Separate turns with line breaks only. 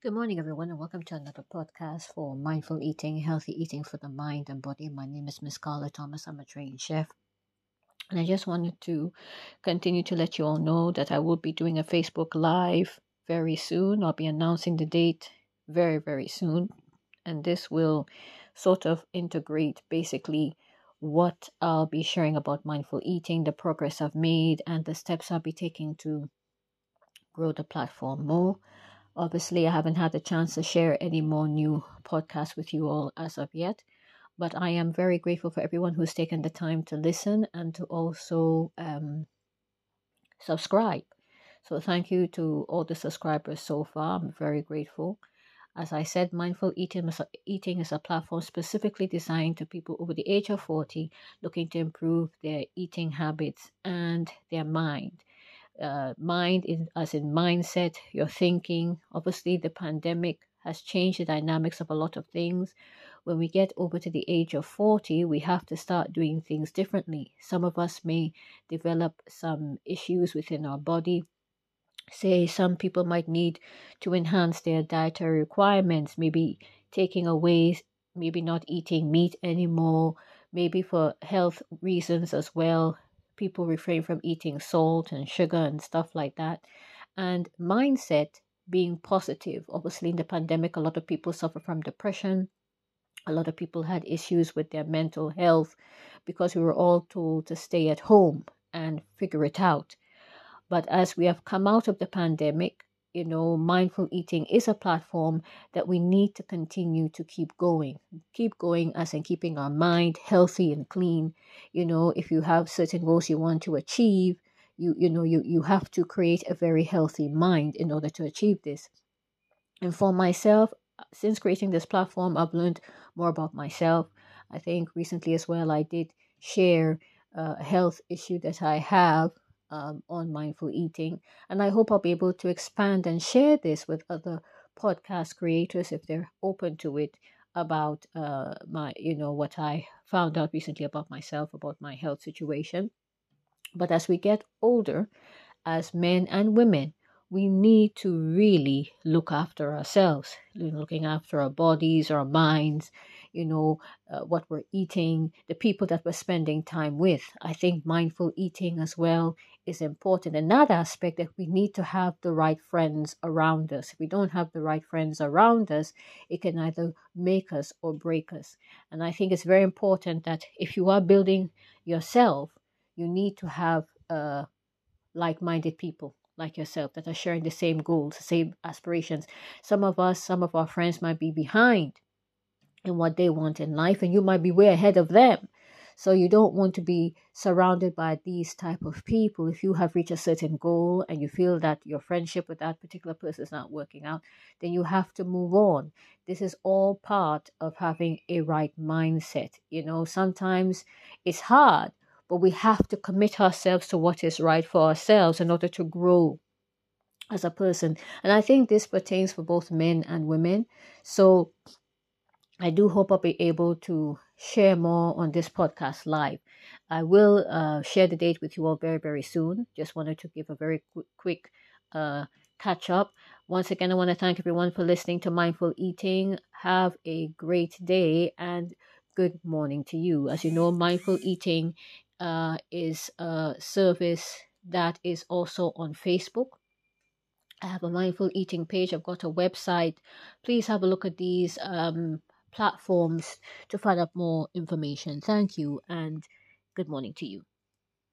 Good morning, everyone, and welcome to another podcast for mindful eating, healthy eating for the mind and body. My name is Miss Carla Thomas. I'm a trained chef. And I just wanted to continue to let you all know that I will be doing a Facebook Live very soon. I'll be announcing the date very, very soon. And this will sort of integrate basically what I'll be sharing about mindful eating, the progress I've made, and the steps I'll be taking to grow the platform more. Obviously, I haven't had the chance to share any more new podcasts with you all as of yet, but I am very grateful for everyone who's taken the time to listen and to also um, subscribe. So, thank you to all the subscribers so far. I'm very grateful. As I said, mindful eating is, a, eating is a platform specifically designed to people over the age of 40 looking to improve their eating habits and their mind uh, mind in, as in mindset, your thinking. Obviously, the pandemic has changed the dynamics of a lot of things. When we get over to the age of 40, we have to start doing things differently. Some of us may develop some issues within our body. Say, some people might need to enhance their dietary requirements, maybe taking away, maybe not eating meat anymore, maybe for health reasons as well, people refrain from eating salt and sugar and stuff like that. And mindset being positive. Obviously, in the pandemic, a lot of people suffer from depression. A lot of people had issues with their mental health because we were all told to stay at home and figure it out. But as we have come out of the pandemic, you know, mindful eating is a platform that we need to continue to keep going. Keep going as in keeping our mind healthy and clean. You know, if you have certain goals you want to achieve, you you know you you have to create a very healthy mind in order to achieve this. And for myself, since creating this platform, I've learned more about myself. I think recently as well, I did share a health issue that I have um, on mindful eating. And I hope I'll be able to expand and share this with other podcast creators if they're open to it about uh, my, you know, what I found out recently about myself, about my health situation. But as we get older, as men and women, we need to really look after ourselves, looking after our bodies, our minds, you know, uh, what we're eating, the people that we're spending time with. I think mindful eating as well is important. Another aspect that we need to have the right friends around us. If we don't have the right friends around us, it can either make us or break us. And I think it's very important that if you are building yourself, you need to have uh, like minded people like yourself that are sharing the same goals, the same aspirations. Some of us, some of our friends might be behind in what they want in life, and you might be way ahead of them. So you don't want to be surrounded by these type of people. If you have reached a certain goal and you feel that your friendship with that particular person is not working out, then you have to move on. This is all part of having a right mindset. You know, sometimes it's hard but we have to commit ourselves to what is right for ourselves in order to grow as a person. And I think this pertains for both men and women. So I do hope I'll be able to share more on this podcast live. I will uh, share the date with you all very, very soon. Just wanted to give a very quick, quick uh, catch up. Once again, I want to thank everyone for listening to Mindful Eating. Have a great day and good morning to you. As you know, Mindful Eating uh, is a service that is also on Facebook. I have a mindful eating page. I've got a website. Please have a look at these um, platforms to find out more information. Thank you and good morning to you.